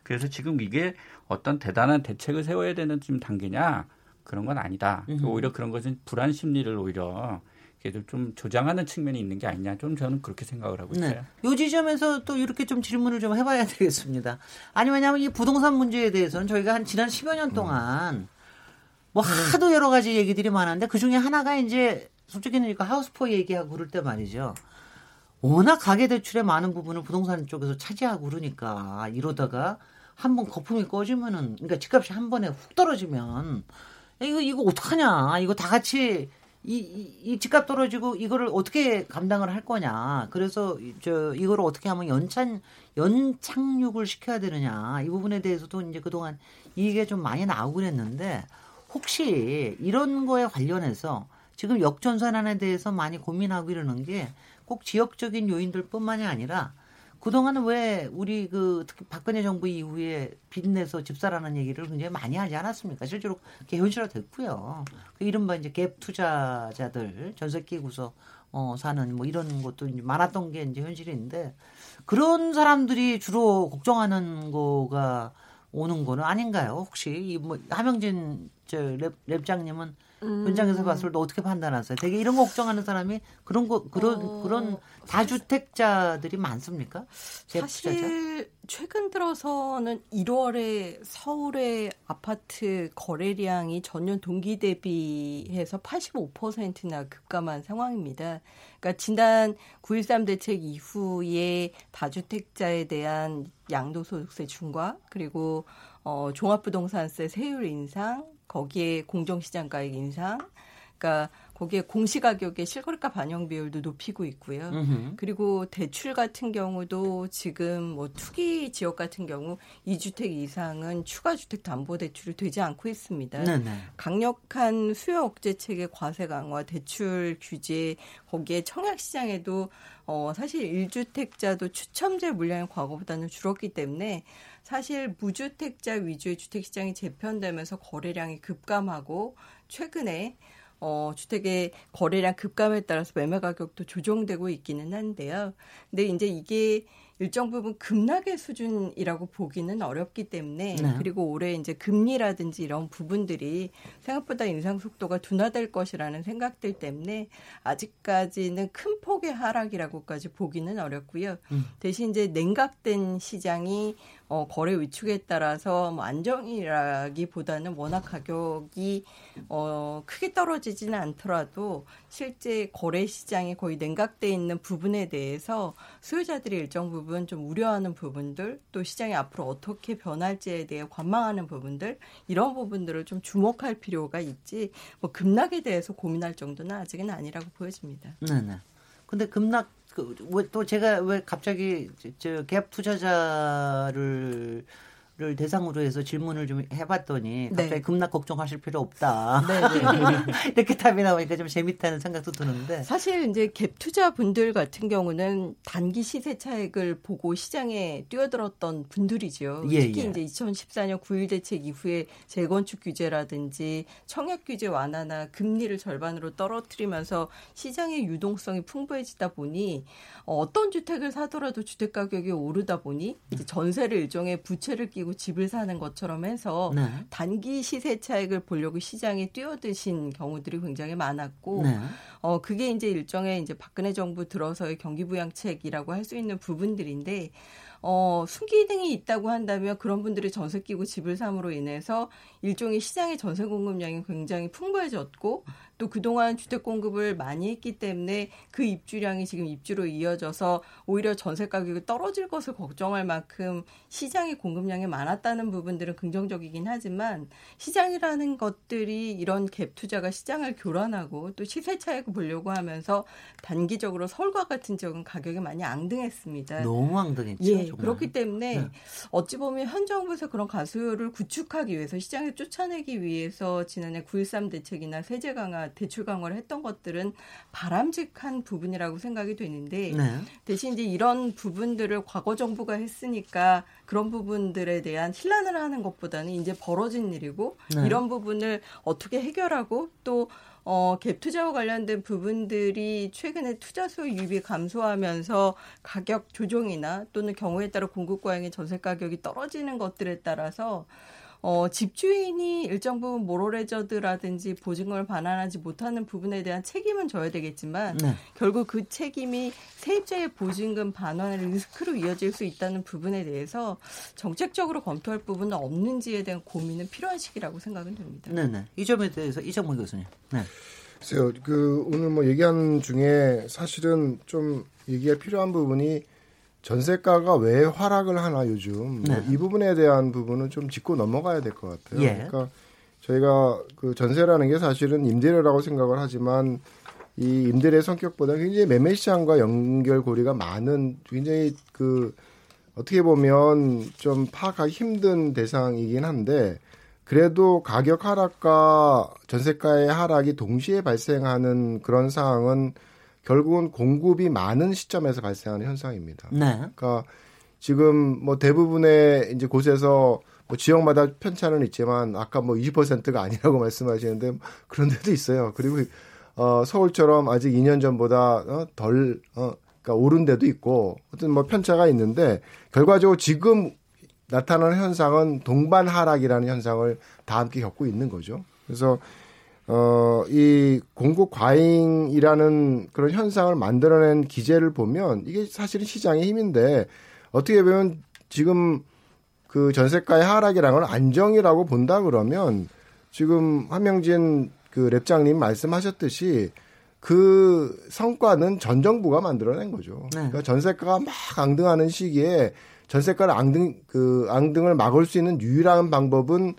그래서 지금 이게 어떤 대단한 대책을 세워야 되는 지금 단계냐 그런 건 아니다. 오히려 그런 것은 불안 심리를 오히려 이렇게 좀 조장하는 측면이 있는 게 아니냐. 좀 저는 그렇게 생각을 하고 있어요. 네. 요 지점에서 또 이렇게 좀 질문을 좀 해봐야 <laughs> 되겠습니다. 아니, 왜냐하면 이 부동산 문제에 대해서는 저희가 한 지난 10여 년 동안 뭐 하도 여러 가지 얘기들이 많았는데 그 중에 하나가 이제 솔직히는 이거 하우스포 얘기하고 그럴 때 말이죠. 워낙 가계 대출의 많은 부분을 부동산 쪽에서 차지하고 그러니까 이러다가 한 번 거품이 꺼지면은 그러니까 집값이 한 번에 훅 떨어지면 야, 이거 이거 어떡하냐 이거 다 같이 이, 이, 이 집값 떨어지고 이거를 어떻게 감당을 할 거냐. 그래서 이- 저 이거를 어떻게 하면 연찬 연착륙을 시켜야 되느냐. 이 부분에 대해서도 이제 그동안 이게 좀 많이 나오고 그랬는데 혹시 이런 거에 관련해서 지금 역전선안에 대해서 많이 고민하고 이러는 게 꼭 지역적인 요인들뿐만이 아니라 그동안은 왜 우리 그 특히 박근혜 정부 이후에 빚내서 집사라는 얘기를 굉장히 많이 하지 않았습니까? 실제로 그게 현실화 됐고요. 그 이른바 이제 갭 투자자들 전세 끼고서 어 사는 뭐 이런 것도 이제 많았던 게 이제 현실인데 그런 사람들이 주로 걱정하는 거가 오는 거는 아닌가요? 혹시 이뭐 하명진 저 랩, 랩장님은 음. 현장에서 봤을 때 어떻게 판단하세요? 되게 이런 거 걱정하는 사람이 그런 거 그런 어, 그런 다주택자들이 많습니까? 사실 최근 들어서는 1월에 서울의 아파트 거래량이 전년 동기 대비해서 85%나 급감한 상황입니다. 그러니까 지난 9.13 대책 이후에 다주택자에 대한 양도소득세 중과 그리고 어, 종합부동산세 세율 인상, 거기에 공정시장가액 인상, 그러니까 거기에 공시가격의 실거래가 반영 비율도 높이고 있고요. 음흠. 그리고 대출 같은 경우도 지금 뭐 투기 지역 같은 경우 2주택 이상은 추가 주택 담보 대출이 되지 않고 있습니다. 네네. 강력한 수요 억제책의 과세 강화, 대출 규제, 거기에 청약 시장에도 어 사실 1주택자도 추첨제 물량이 과거보다는 줄었기 때문에 사실 무주택자 위주의 주택 시장이 재편되면서 거래량이 급감하고 최근에 어, 주택의 거래량 급감에 따라서 매매 가격도 조정되고 있기는 한데요. 근데 이제 이게 일정 부분 급락의 수준이라고 보기는 어렵기 때문에 네. 그리고 올해 이제 금리라든지 이런 부분들이 생각보다 인상 속도가 둔화될 것이라는 생각들 때문에 아직까지는 큰 폭의 하락이라고까지 보기는 어렵고요. 음. 대신 이제 냉각된 시장이 어, 거래 위축에 따라서 뭐 안정이라기보다는 워낙 가격이 어, 크게 떨어지지는 않더라도 실제 거래 시장이 거의 냉각돼 있는 부분에 대해서 수요자들이 일정 부분 좀 우려하는 부분들 또 시장이 앞으로 어떻게 변할지에 대해 관망하는 부분들 이런 부분들을 좀 주목할 필요가 있지 뭐 급락에 대해서 고민할 정도는 아직은 아니라고 보여집니다. 네네. 근데 급락 그, 왜또 제가 왜 갑자기 저갭 투자자를 를 대상으로 해서 질문을 좀 해봤더니 네. 갑자기 급락 걱정하실 필요 없다. 네, 네. <laughs> 이렇게 답이 나오니까 좀 재밌다는 생각도 드는데. 사실 이제 갭 투자 분들 같은 경우는 단기 시세 차익을 보고 시장에 뛰어들었던 분들이죠. 예, 특히 예. 이제 2014년 9.1 대책 이후에 재건축 규제라든지 청약 규제 완화나 금리를 절반으로 떨어뜨리면서 시장의 유동성이 풍부해지다 보니 어, 어떤 주택을 사더라도 주택 가격이 오르다 보니 전세를 일종의 부채를 끼고 집을 사는 것처럼 해서 네. 단기 시세 차익을 보려고 시장에 뛰어드신 경우들이 굉장히 많았고 네. 어 그게 이제 일종의 이제 박근혜 정부 들어서의 경기 부양책이라고 할 수 있는 부분들인데 어 순기능이 있다고 한다면 그런 분들이 전세 끼고 집을 삼으로 인해서 일종의 시장의 전세 공급량이 굉장히 풍부해졌고 또 그동안 주택 공급을 많이 했기 때문에 그 입주량이 지금 입주로 이어져서 오히려 전세 가격이 떨어질 것을 걱정할 만큼 시장의 공급량이 많았다는 부분들은 긍정적이긴 하지만 시장이라는 것들이 이런 갭 투자가 시장을 교란하고 또 시세 차익을 보려고 하면서 단기적으로 서울과 같은 지역은 가격이 많이 앙등했습니다. 너무 앙등했죠. 예, 정말. 그렇기 때문에 네. 어찌 보면 현 정부에서 그런 가수를 구축하기 위해서 시장에 쫓아내기 위해서 지난해 9.13 대책이나 세제 강화, 대출 강화를 했던 것들은 바람직한 부분이라고 생각이 되는데 네. 대신 이제 이런 부분들을 과거 정부가 했으니까 그런 부분들에 대한 신란을 하는 것보다는 이제 벌어진 일이고 네. 이런 부분을 어떻게 해결하고 또 어, 갭 투자와 관련된 부분들이 최근에 투자 수요 유입이 감소하면서 가격 조정이나 또는 경우에 따라 공급 과잉의 전세 가격이 떨어지는 것들에 따라서 어, 집주인이 일정 부분 모럴레저드라든지 보증금을 반환하지 못하는 부분에 대한 책임은 져야 되겠지만 네. 결국 그 책임이 세입자의 보증금 반환의 리스크로 이어질 수 있다는 부분에 대해서 정책적으로 검토할 부분은 없는지에 대한 고민은 필요한 시기라고 생각은 됩니다. 네, 네. 이 점에 대해서 이정문 교수님. 네. 글쎄요, 그 오늘 뭐 얘기한 중에 사실은 좀 얘기가 필요한 부분이 전세가가 왜 하락을 하나 요즘 네. 뭐이 부분에 대한 부분은 좀 짚고 넘어가야 될 것 같아요. 예. 그러니까 저희가 그 전세라는 게 사실은 임대료라고 생각을 하지만 이 임대료의 성격보다 굉장히 매매 시장과 연결고리가 많은 굉장히 그 어떻게 보면 좀 파악하기 힘든 대상이긴 한데 그래도 가격 하락과 전세가의 하락이 동시에 발생하는 그런 상황은 결국은 공급이 많은 시점에서 발생하는 현상입니다. 네. 그러니까 지금 뭐 대부분의 이제 곳에서 뭐 지역마다 편차는 있지만 아까 뭐 20%가 아니라고 <laughs> 말씀하시는데 그런 데도 있어요. 그리고 어 서울처럼 아직 2년 전보다 어, 덜 어, 그러니까 오른 데도 있고 어떤 뭐 편차가 있는데 결과적으로 지금 나타나는 현상은 동반 하락이라는 현상을 다 함께 겪고 있는 거죠. 그래서 어, 이 공급 과잉이라는 그런 현상을 만들어낸 기제를 보면 이게 사실은 시장의 힘인데 어떻게 보면 지금 그 전세가의 하락이라는 걸 안정이라고 본다 그러면 지금 한명진 그 랩장님 말씀하셨듯이 그 성과는 전 정부가 만들어낸 거죠. 네. 그러니까 전세가가 막 앙등하는 시기에 전세가를 앙등 그 앙등을 막을 수 있는 유일한 방법은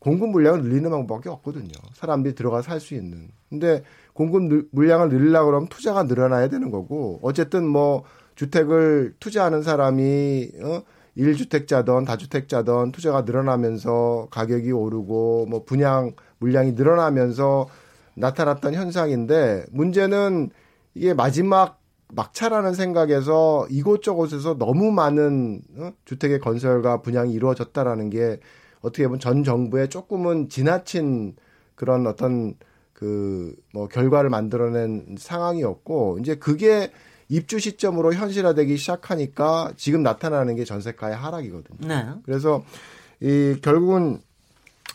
공급 물량을 늘리는 방법밖에 없거든요. 사람들이 들어가 살수 있는. 근데 공급 늘- 물량을 늘리려고 그러면 투자가 늘어나야 되는 거고 어쨌든 뭐 주택을 투자하는 사람이 어 1주택자든 다주택자든 투자가 늘어나면서 가격이 오르고 뭐 분양 물량이 늘어나면서 나타났던 현상인데 문제는 이게 마지막 막차라는 생각에서 이곳저곳에서 너무 많은 어? 주택의 건설과 분양이 이루어졌다라는 게 어떻게 보면 전 정부의 조금은 지나친 그런 어떤 그 뭐 결과를 만들어낸 상황이었고 이제 그게 입주 시점으로 현실화되기 시작하니까 지금 나타나는 게 전세가의 하락이거든요. 네. 그래서 이 결국은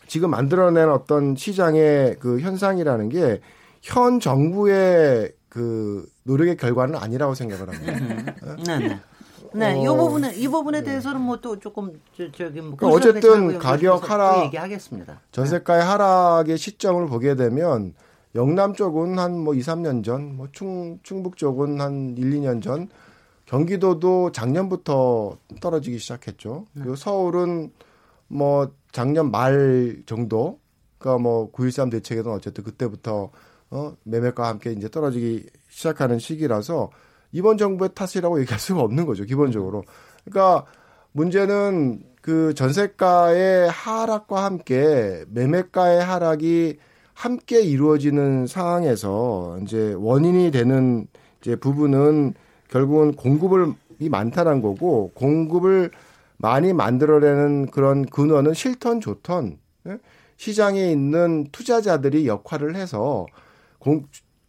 지금 만들어낸 어떤 시장의 그 현상이라는 게 현 정부의 그 노력의 결과는 아니라고 생각을 합니다. 네, 네. 네, 이 어, 부분은 이 부분에 대해서는 뭐 또 조금 저, 저기 뭐 그러니까 어쨌든 가격 하락- 또 얘기하겠습니다. 전세가의 하락의 시점을 보게 되면 영남 쪽은 한 뭐 2, 3년 전, 뭐 충, 충북 쪽은 한 1, 2년 전, 경기도도 작년부터 떨어지기 시작했죠. 그리고 서울은 뭐 작년 말 정도, 그러니까 뭐 9.13 대책에는 어쨌든 그때부터 어, 매매가 함께 이제 떨어지기 시작하는 시기라서 이번 정부의 탓이라고 <laughs> 얘기할 수가 없는 거죠, 기본적으로. 그러니까 문제는 그 전세가의 하락과 함께 매매가의 하락이 함께 이루어지는 상황에서 이제 원인이 되는 이제 부분은 결국은 공급을 이 많다는 거고 공급을 많이 만들어내는 그런 근원은 실턴 좋턴 예? 시장에 있는 투자자들이 역할을 해서 공,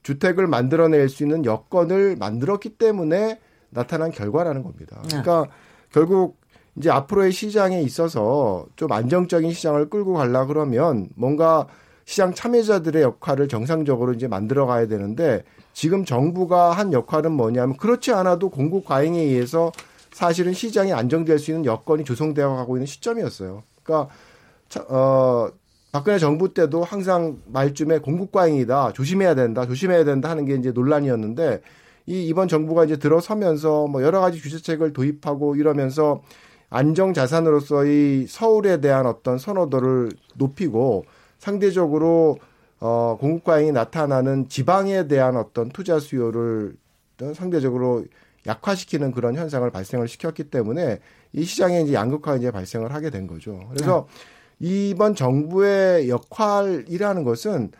주택을 만들어낼 수 있는 여건을 만들었기 때문에 나타난 결과라는 겁니다. 네. 그러니까 결국 이제 앞으로의 시장에 있어서 좀 안정적인 시장을 끌고 가려 그러면 뭔가 시장 참여자들의 역할을 정상적으로 이제 만들어 가야 되는데 지금 정부가 한 역할은 뭐냐면 그렇지 않아도 공급 과잉에 의해서 사실은 시장이 안정될 수 있는 여건이 조성되어 가고 있는 시점이었어요. 그러니까 차- 어 박근혜 정부 때도 항상 말쯤에 공급 과잉이다. 조심해야 된다. 조심해야 된다 하는 게 이제 논란이었는데 이 이번 정부가 이제 들어서면서 뭐 여러 가지 규제책을 도입하고 이러면서 안정 자산으로서의 서울에 대한 어떤 선호도를 높이고 상대적으로 어 공급 과잉이 나타나는 지방에 대한 어떤 투자 수요를 상대적으로 약화시키는 그런 현상을 발생을 시켰기 때문에 이 시장에 이제 양극화가 이제 발생을 하게 된 거죠. 그래서 이번 정부의 역할이라는 것은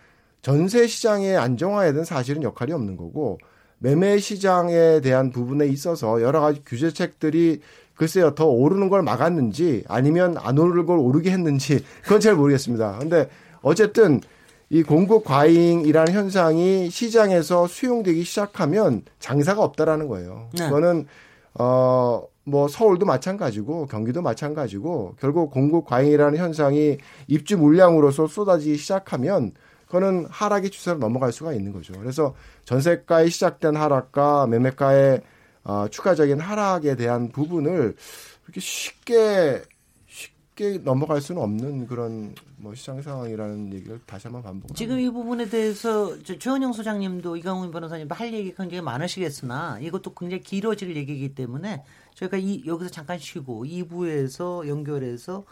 전세 시장의 안정화에 대한 사실은 역할이 없는 거고 매매 시장에 대한 부분에 있어서 여러 가지 규제책들이 글쎄요 더 오르는 걸 막았는지 아니면 안 오르는 걸 오르게 했는지 <laughs> 그건 잘 모르겠습니다. 근데 어쨌든 이 공급 과잉이라는 현상이 시장에서 수용되기 시작하면 장사가 없다라는 거예요. 네. 그거는 어 뭐 서울도 마찬가지고 경기도 마찬가지고 결국 공급 과잉이라는 현상이 입주 물량으로서 쏟아지기 시작하면 그거는 하락의 추세로 넘어갈 수가 있는 거죠. 그래서 전세가의 시작된 하락과 매매가의 어, 추가적인 하락에 대한 부분을 그렇게 쉽게 쉽게 넘어갈 수는 없는 그런 뭐 시장 상황이라는 얘기를 다시 한번 반복합니다. 지금 이 부분에 대해서 저 최원영 소장님도 이강훈 변호사님도 할 얘기 굉장히 많으시겠으나 이것도 굉장히 길어질 얘기이기 때문에 저희가 이 여기서 잠깐 쉬고 2부에서 연결해서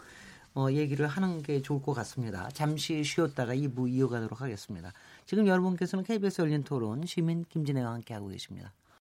어, 얘기를 하는 게 좋을 것 같습니다. 잠시 쉬었다가 2부 이어가도록 하겠습니다. 지금 여러분께서는 KBS 열린 토론 시민 김진애와 함께하고 계십니다.